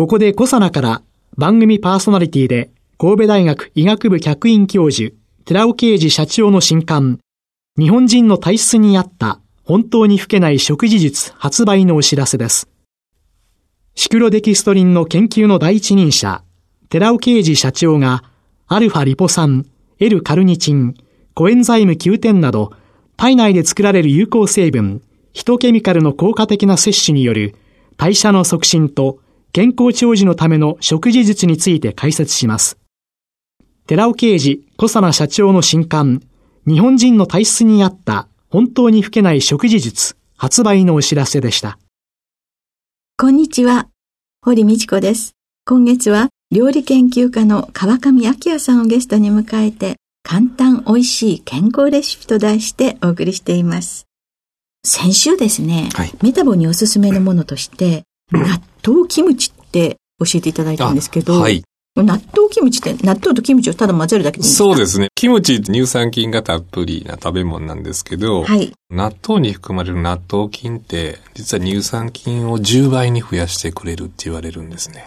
ここでコサナから番組パーソナリティで神戸大学医学部客員教授寺尾啓治社長の新刊日本人の体質に合った本当に老けない食事術発売のお知らせです。シクロデキストリンの研究の第一人者、寺尾啓治社長が、アルファリポ酸、L カルニチン、コエンザイム Q10 など、体内で作られる有効成分、ヒトケミカルの効果的な摂取による代謝の促進と健康長寿のための食事術について解説します。寺尾啓治小佐奈社長の新刊、日本人の体質に合った本当に老けない食事術発売のお知らせでした。こんにちは。堀道子です。今月は料理研究家の川上明也さんをゲストに迎えて簡単美味しい健康レシピと題してお送りしています。先週ですね、はい、メタボにおすすめのものとして、納豆キムチって教えていただいたんですけど、はい、納豆キムチって納豆とキムチをただ混ぜるだけでいいんですか？そうですね。キムチ乳酸菌がたっぷりな食べ物なんですけど、はい、納豆に含まれる納豆菌って実は乳酸菌を10倍に増やしてくれるって言われるんですね。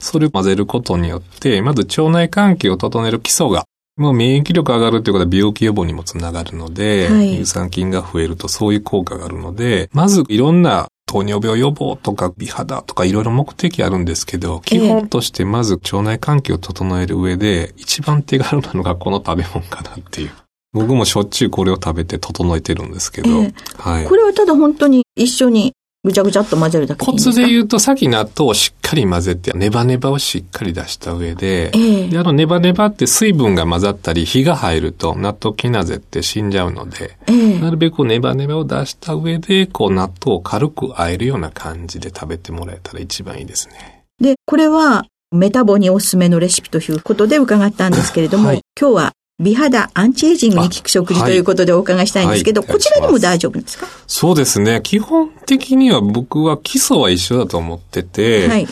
それを混ぜることによって、まず腸内環境を整える基礎がもう免疫力上がるということは病気予防にもつながるので、はい、乳酸菌が増えるとそういう効果があるので、まずいろんな糖尿病予防とか美肌とかいろいろ目的あるんですけど、基本としてまず腸内環境を整える上で、一番手軽なのがこの食べ物かなっていう。僕もしょっちゅうこれを食べて整えてるんですけど、えはい。これはただ本当に一緒にぐちゃぐちゃっと混ぜるだけコツで言うと、さっき納豆をしっかり混ぜて、ネバネバをしっかり出した上で、えー、で、あのネバネバって水分が混ざったり、火が入ると納豆キナゼって死んじゃうので、えー、なるべくネバネバを出した上で、こう納豆を軽く和えるような感じで食べてもらえたら一番いいですね。で、これは、メタボにおすすめのレシピということで伺ったんですけれども、はい、今日は美肌、アンチエイジングに効く食事ということでお伺いしたいんですけど、はいはい、こちらでも大丈夫ですか？そうですね。基本的には僕は基礎は一緒だと思ってて、はい、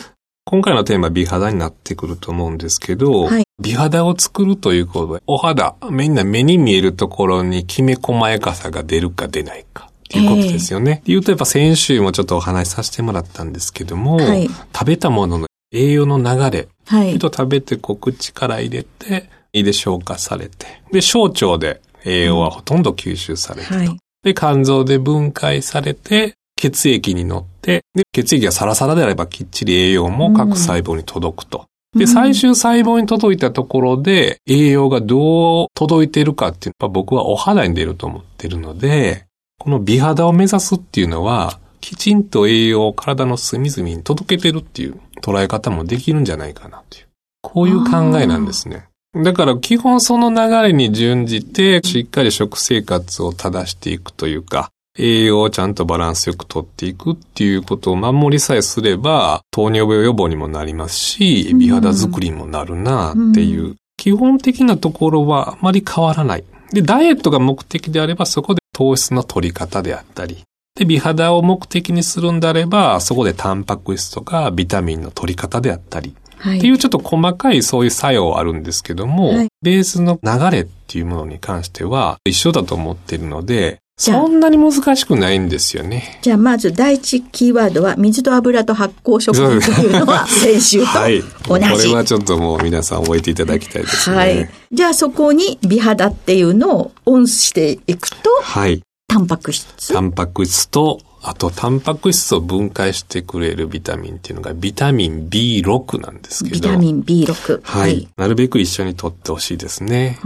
今回のテーマは美肌になってくると思うんですけど、はい、美肌を作るということで、お肌、みんな目に見えるところにきめ細やかさが出るか出ないか。っていうことですよね。えー、言うとやっぱ先週もちょっとお話しさせてもらったんですけども、はい、食べたものの栄養の流れ、はい、と食べてこう口から入れて、胃で消化されて、で、小腸で栄養はほとんど吸収されると。はい、で、肝臓で分解されて、血液に乗って、で、血液がサラサラであればきっちり栄養も各細胞に届くと。うん、で、最終細胞に届いたところで、栄養がどう届いているかっていうのは僕はお肌に出ると思ってるので、この美肌を目指すっていうのは、きちんと栄養を体の隅々に届けてるっていう捉え方もできるんじゃないかなという。こういう考えなんですね。だから基本その流れに準じて、しっかり食生活を正していくというか、栄養をちゃんとバランスよくとっていくっていうことを守りさえすれば、糖尿病予防にもなりますし、美肌作りにもなるなっていう、基本的なところはあまり変わらない。で、ダイエットが目的であれば、そこで糖質の取り方であったり、で、美肌を目的にするんであれば、そこでタンパク質とかビタミンの取り方であったり、はい、っていうちょっと細かいそういう作用はあるんですけども、はい、ベースの流れっていうものに関しては一緒だと思っているので、そんなに難しくないんですよね。じゃあまず第一キーワードは水と油と発酵食品というのは 先週と同じ。はい、これはちょっともう皆さん覚えていただきたいですね。はい。じゃあそこに美肌っていうのをオンしていくと、はい。タンパク質。タンパク質とあと、タンパク質を分解してくれるビタミンっていうのがビタミン B6 なんですけど。ビタミン B6。はい。はい、なるべく一緒に取ってほしいですね。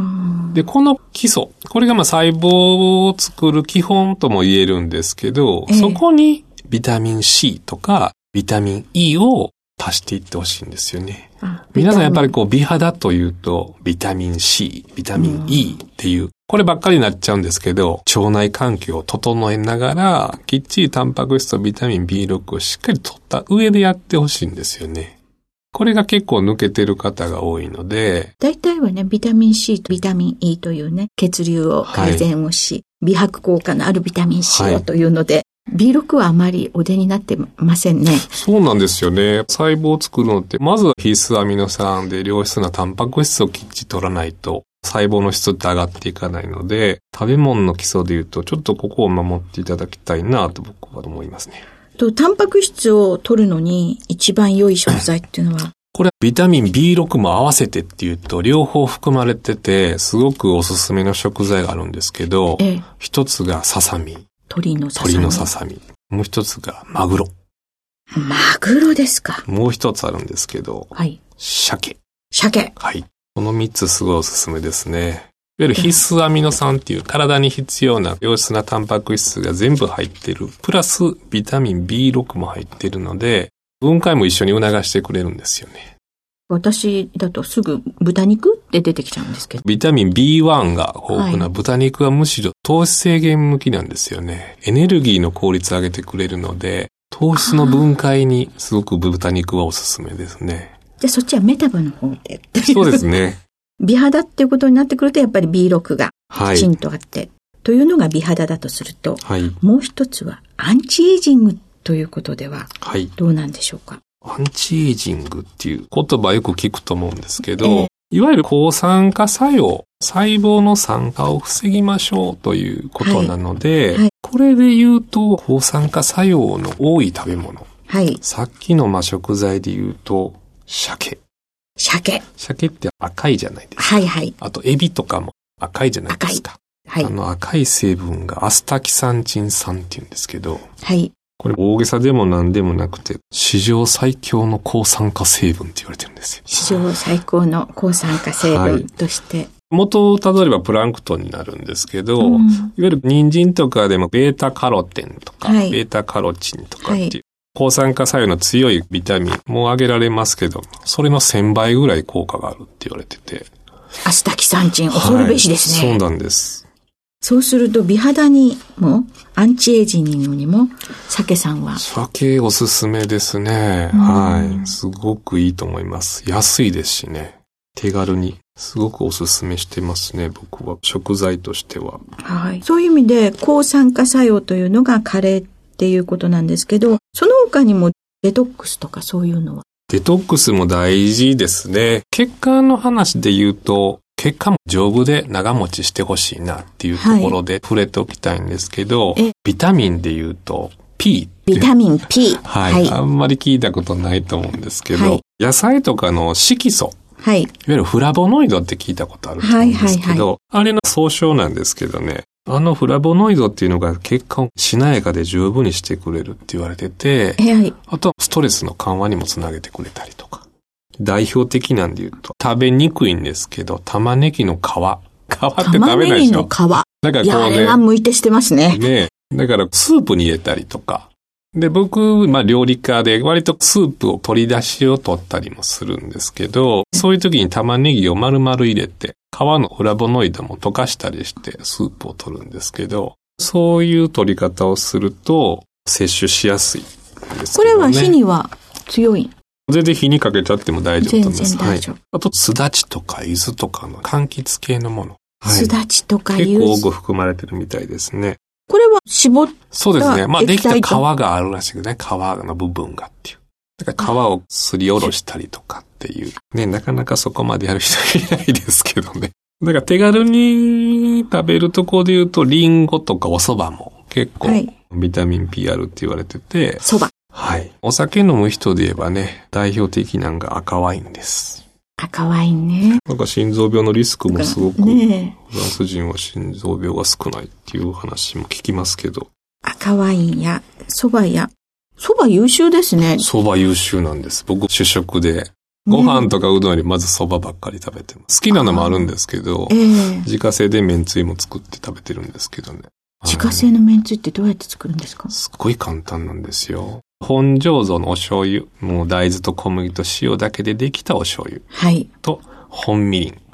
で、この基礎。これがまあ細胞を作る基本とも言えるんですけど、えー、そこにビタミン C とかビタミン E を足していってほしいんですよね。皆さんやっぱりこう美肌というとビタミン C、ビタミン E っていうこればっかりになっちゃうんですけど、腸内環境を整えながら、きっちりタンパク質とビタミン B6 をしっかり取った上でやってほしいんですよね。これが結構抜けてる方が多いので。大体はね、ビタミン C とビタミン E というね、血流を改善をし、はい、美白効果のあるビタミン C をというので、B6 はあまりお出になってませんね。そうなんですよね。細胞を作るのって、まずは必須アミノ酸で良質なタンパク質をきっちり取らないと、細胞の質って上がっていかないので、食べ物の基礎で言うと、ちょっとここを守っていただきたいなと僕は思いますね。と、タンパク質を取るのに一番良い食材っていうのは？これビタミン B6 も合わせてっていうと、両方含まれてて、すごくおすすめの食材があるんですけど、ええ、一つがささみ。鳥のささみ。鳥のささみ。もう一つがマグロ。マグロですか？もう一つあるんですけど、はい。鮭。鮭。はい。この三つすごいおすすめですね。いわゆる必須アミノ酸っていう体に必要な良質なタンパク質が全部入ってる。プラスビタミン B6 も入ってるので、分解も一緒に促してくれるんですよね。私だとすぐ豚肉って出てきちゃうんですけど。ビタミン B1 が豊富な豚肉はむしろ糖質制限向きなんですよね。エネルギーの効率を上げてくれるので、糖質の分解にすごく豚肉はおすすめですね。じゃあそっちはメタボの方で。そうですね。美肌っていうことになってくるとやっぱり B6 がきちんとあって、はい、というのが美肌だとすると、はい、もう一つはアンチエイジングということでは、どうなんでしょうか、アンチエイジングっていう言葉よく聞くと思うんですけど、えー、いわゆる抗酸化作用、細胞の酸化を防ぎましょうということなので、はいはい、これで言うと、抗酸化作用の多い食べ物。はい。さっきのま食材で言うと、鮭。鮭。鮭って赤いじゃないですか。はいはい。あと、エビとかも赤いじゃないですか。はい。あの赤い成分がアスタキサンチン酸って言うんですけど、はい。これ大げさでも何でもなくて、史上最強の抗酸化成分って言われてるんですよ。史上最高の抗酸化成分として。はい、元をたどればプランクトンになるんですけど、うん、いわゆる人参とかでもベータカロテンとか、はい、ベータカロチンとかっていう、抗酸化作用の強いビタミンも挙げられますけど、それの1000倍ぐらい効果があるって言われてて。アスタキサンチン恐るべしですね。はい、そうなんです。そうすると美肌にもアンチエイジングにも鮭さんは？鮭おすすめですね。はい。すごくいいと思います。安いですしね。手軽に。すごくおすすめしてますね、僕は。食材としては。はい。そういう意味で、抗酸化作用というのがカレーっていうことなんですけど、その他にもデトックスとかそういうのは？デトックスも大事ですね。血管の話で言うと、結果も丈夫で長持ちしてほしいなっていうところで触れておきたいんですけど、はい、ビタミンで言うと P。ビタミン P。はい。はい、あんまり聞いたことないと思うんですけど、はい、野菜とかの色素。はい。いわゆるフラボノイドって聞いたことあると思うんですけど、はいはいはい、あれの総称なんですけどね、あのフラボノイドっていうのが血管をしなやかで十分にしてくれるって言われてて、はい、あとストレスの緩和にもつなげてくれたりとか。代表的なんで言うと、食べにくいんですけど、玉ねぎの皮。皮って食べないでしょ玉ねぎの皮。だからこうね。いや、あれは向いてしてますね。ねだからスープに入れたりとか。で、僕、まあ料理家で割とスープを取り出しを取ったりもするんですけど、そういう時に玉ねぎを丸々入れて、皮のフラボノイドも溶かしたりしてスープを取るんですけど、そういう取り方をすると摂取しやすいです、ね、これは火には強い？全然火にかけちゃっても大丈夫と思います。はい。あと、すだちとか伊豆とかの柑橘系のもの。すだちとか結構多く含まれてるみたいですね。これは絞ったそうですね。まあ、できた皮があるらしくね。皮の部分がっていう。だから皮をすりおろしたりとかっていう。ね、なかなかそこまでやる人いないですけどね。だから手軽に食べるところで言うと、リンゴとかお蕎麦も結構ビタミン P あるって言われてて。蕎麦。はい。お酒飲む人で言えばね、代表的なのが赤ワインです。赤ワインね。なんか心臓病のリスクもすごく、ね、フランス人は心臓病が少ないっていう話も聞きますけど。赤ワインや蕎麦や、蕎麦優秀ですね。蕎麦優秀なんです。僕主食で。ご飯とかうどんよりまず蕎麦ばっかり食べてます。好きなのもあるんですけど、えー、自家製で麺つゆも作って食べてるんですけどね。自家製の麺つゆってどうやって作るんですか？すっごい簡単なんですよ。本醸造のお醤油、もう大豆と小麦と塩だけでできたお醤油。はい。と、本みりん。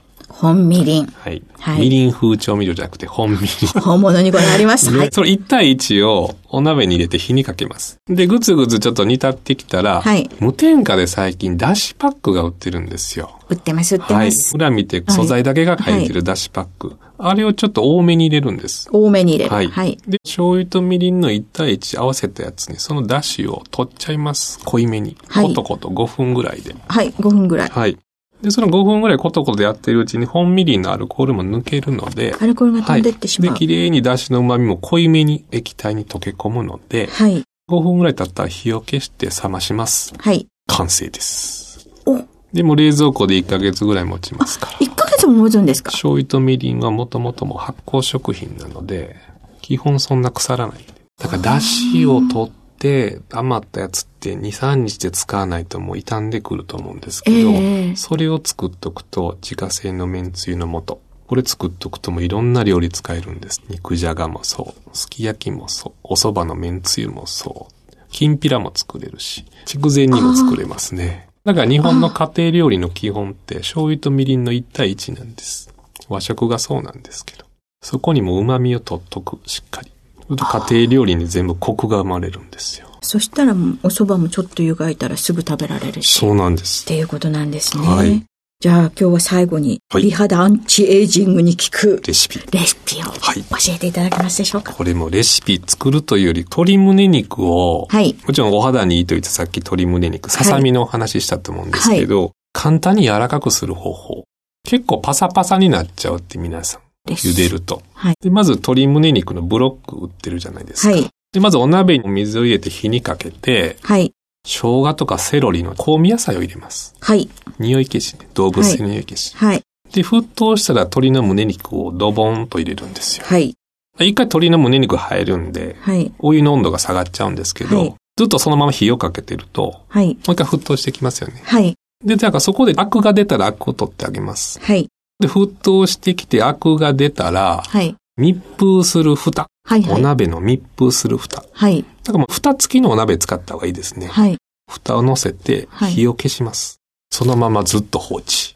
本みりん。はい。はい、みりん風調味料じゃなくて本みりん。本物にこれあります。はい。その1対1をお鍋に入れて火にかけます。で、ぐつぐつちょっと煮立ってきたら、はい。無添加で最近だしパックが売ってるんですよ。売ってます、売ってます。はい。裏見て素材だけが入ってるだしパック。はい、あれをちょっと多めに入れるんです。多めに入れる。はい。はい。で、醤油とみりんの1対1合わせたやつに、そのだしを取っちゃいます。濃いめに。はい。ことこと5分ぐらいで。はい、5分ぐらい。はい。で、その5分ぐらいコトコトやってるうちに本みりんのアルコールも抜けるので、アルコールが飛んでってしまう。はい、で、綺麗に出汁の旨味も濃いめに液体に溶け込むので、はい。5分ぐらい経ったら火を消して冷まします。はい。完成です。おでも冷蔵庫で1ヶ月ぐらい持ちますから。1ヶ月も持つんですか？醤油とみりんはもともとも発酵食品なので、基本そんな腐らない。だから出汁を取ってて、余ったやつって2、3日で使わないともう傷んでくると思うんですけど、えー、それを作っとくと、自家製の麺つゆの素。これ作っとくともいろんな料理使えるんです。肉じゃがもそう、すき焼きもそう、お蕎麦の麺つゆもそう、きんぴらも作れるし、筑前煮も作れますね。だから日本の家庭料理の基本って醤油とみりんの1対1なんです。和食がそうなんですけど。そこにも旨味を取っとく、しっかり。家庭料理に全部コクが生まれるんですよ。そしたらお蕎麦もちょっと湯がいたらすぐ食べられるし。そうなんです。っていうことなんですね。はい。じゃあ今日は最後に、美肌アンチエイジングに効くレシピ。レシピを教えていただけますでしょうか？これもレシピ作るというより鶏胸肉を、はい、もちろんお肌にいいと言ってさっき鶏胸肉、ささみのお話したと思うんですけど、はい、簡単に柔らかくする方法。結構パサパサになっちゃうって皆さん茹でると。はい。で、まず鶏胸肉のブロック売ってるじゃないですか。はい。で、まずお鍋に水を入れて火にかけて、はい。生姜とかセロリの香味野菜を入れます。はい。匂い消しね。動物性匂い消し。はい。で、沸騰したら鶏の胸肉をドボンと入れるんですよ。はい。一回鶏の胸肉入るんで、はい。お湯の温度が下がっちゃうんですけど、はい、ずっとそのまま火をかけてると、はい。もう一回沸騰してきますよね。はい。で、だからそこでアクが出たらアクを取ってあげます。はい。で、沸騰してきてアクが出たら、はい。密封する蓋。はい、はい、お鍋の密封する蓋。はい。だからもう蓋付きのお鍋使った方がいいですね。はい。蓋を乗せて火を消します。はい、そのままずっと放置。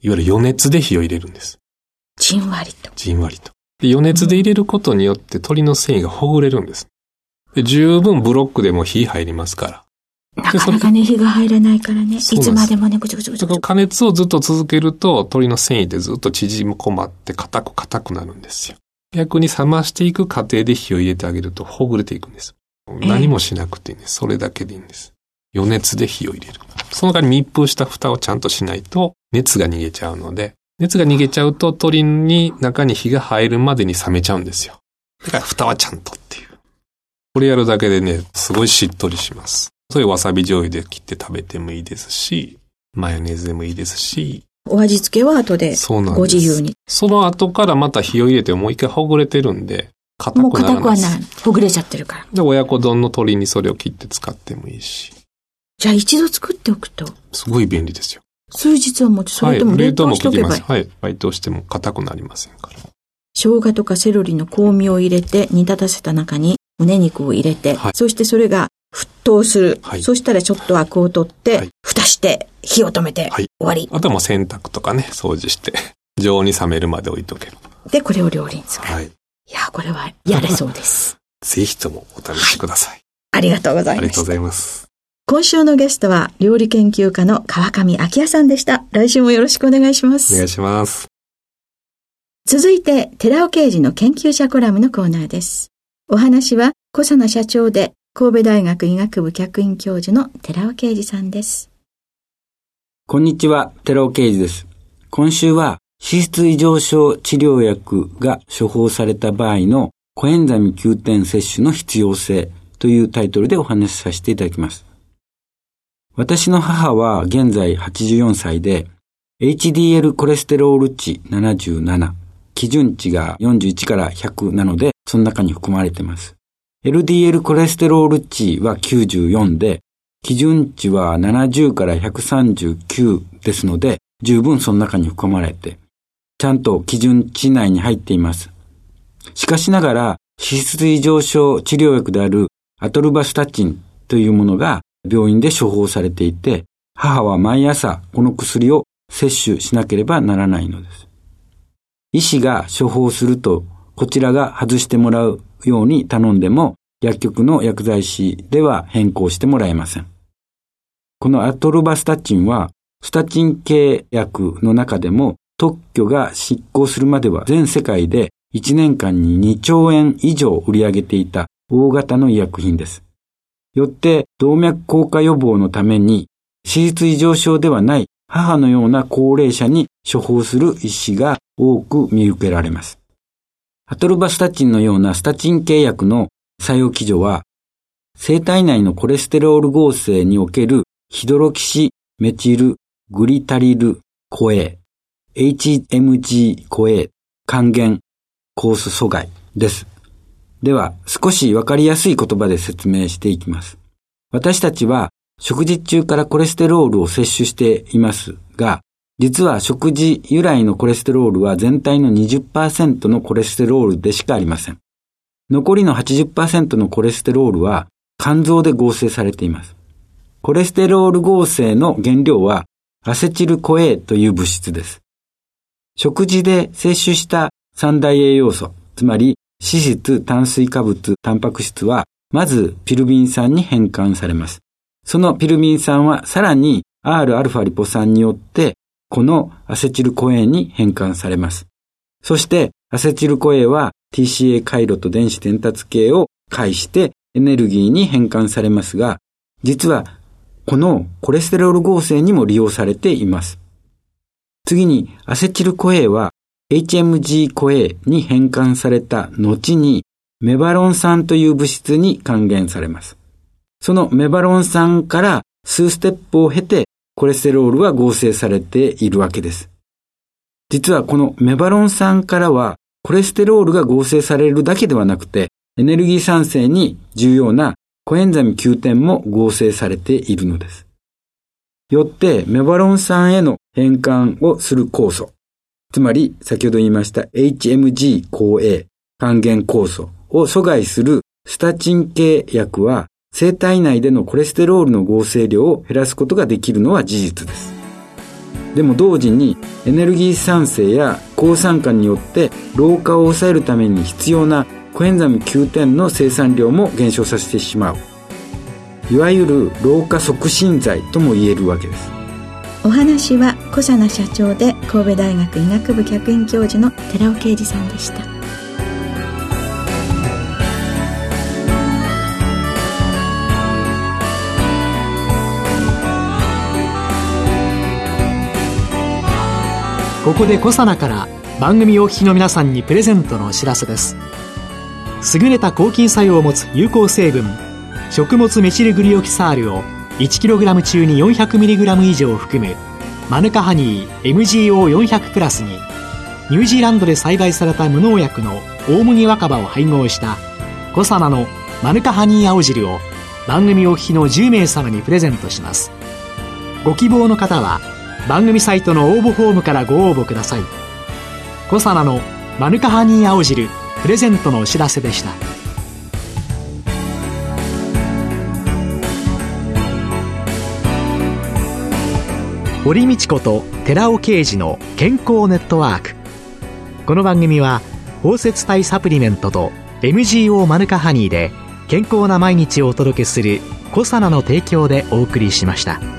いわゆる余熱で火を入れるんです。じんわりと。じんわりと。で余熱で入れることによって鶏の繊維がほぐれるんです。で十分ブロックでも火入りますから。なかなかね、火が入らないからね、いつまでもね、ぐちぐちぐちぐち。加熱をずっと続けると、鶏の繊維でずっと縮み込まって硬く硬くなるんですよ。逆に冷ましていく過程で火を入れてあげるとほぐれていくんです。何もしなくていいんです。それだけでいいんです。余熱で火を入れる。その間に密封した蓋をちゃんとしないと熱が逃げちゃうので、熱が逃げちゃうと鶏に中に火が入るまでに冷めちゃうんですよ。だから蓋はちゃんとっていう。これやるだけでね、すごいしっとりします。そういうわさび醤油で切って食べてもいいですし、マヨネーズでもいいですし。お味付けは後で、ご自由に。その後からまた火を入れてもう一回ほぐれてるんで、硬くならない。もう硬くはない。ほぐれちゃってるから。で、親子丼の鶏にそれを切って使ってもいいし。じゃあ一度作っておくと。すごい便利ですよ。数日は持ち、それとも冷凍しとけばいい。はい、冷凍しても硬くなりませんから。生姜とかセロリの香味を入れて煮立たせた中に胸肉を入れて、はい、そしてそれが沸騰する。はい、そしたらちょっとアクを取って、はい、蓋して火を止めて、終わり。あとはもう洗濯とかね、掃除して、常温に冷めるまで置いとける。で、これを料理に使う。はい。いや、これはやれそうです。ぜひともお試しください。ありがとうございます。ありがとうございます。今週のゲストは、料理研究家の川上明也さんでした。来週もよろしくお願いします。お願いします。続いて、寺尾刑事の研究者コラムのコーナーです。お話は、小佐奈社長で神戸大学医学部客員教授の寺尾啓二さんです。こんにちは、寺尾啓二です。今週は脂質異常症治療薬が処方された場合のコエンザミ9点摂取の必要性というタイトルでお話しさせていただきます。私の母は現在84歳で HDL コレステロール値77、基準値が41から100なので、その中に含まれています。LDL コレステロール値は94で、基準値は70から139ですので、十分その中に含まれて、ちゃんと基準値内に入っています。しかしながら、脂質異常症治療薬であるアトルバスタチンというものが病院で処方されていて、母は毎朝この薬を摂取しなければならないのです。医師が処方すると、こちらが外してもらうように頼んでも、薬局の薬剤師では変更してもらえません。このアトルバスタチンは、スタチン系薬の中でも特許が執行するまでは全世界で1年間に2兆円以上売り上げていた大型の医薬品です。よって動脈硬化予防のために脂質異常症ではない母のような高齢者に処方する医師が多く見受けられます。アトルバスタチンのようなスタチン系薬の作用基準は、生体内のコレステロール合成におけるヒドロキシメチルグリタリルコ A、HMG コ A、還元コース阻害です。では、少しわかりやすい言葉で説明していきます。私たちは食事中からコレステロールを摂取していますが、実は食事由来のコレステロールは全体の20%のコレステロールでしかありません。残りの80%のコレステロールは肝臓で合成されています。コレステロール合成の原料はアセチルコ A という物質です。食事で摂取した三大栄養素、つまり脂質、炭水化物、タンパク質は、まずピルビン酸に変換されます。そのピルビン酸はさらに Rα リポ酸によって、このアセチルコ A に変換されます。そしてアセチルコ A は TCA 回路と電子伝達系を介してエネルギーに変換されますが、実はこのコレステロール合成にも利用されています。次にアセチルコ A は HMG コ A に変換された後にメバロン酸という物質に還元されます。そのメバロン酸から数ステップを経てコレステロールは合成されているわけです。実はこのメバロン酸からはコレステロールが合成されるだけではなくてエネルギー産生に重要なコエンザミ Q 点も合成されているのです。よってメバロン酸への変換をする酵素、つまり先ほど言いました HMG 抗 A 還元酵素を阻害するスタチン系薬は生体内でのコレステロールの合成量を減らすことができるのは事実です。でも同時にエネルギー産生や抗酸化によって老化を抑えるために必要なコエンザミ Q10 の生産量も減少させてしまう。いわゆる老化促進剤とも言えるわけです。お話は小佐奈社長で神戸大学医学部客員教授の寺尾啓二さんでしたここで小佐奈から番組お聞きの皆さんにプレゼントのお知らせです。優れた抗菌作用を持つ有効成分食物メチルグリオキサールを 1kg 中に 400mg 以上含むマヌカハニー MGO400 プラスにニュージーランドで栽培された無農薬の大麦若葉を配合したコサナのマヌカハニー青汁を番組お聞きの10名様にプレゼントします。ご希望の方は番組サイトの応募フォームからご応募ください。コサナのマヌカハニー青汁プレゼントのお知らせでした。堀道子と寺尾啓二の健康ネットワーク。この番組は包摂体サプリメントと MGO マヌカハニーで健康な毎日をお届けする「コサナの提供」でお送りしました。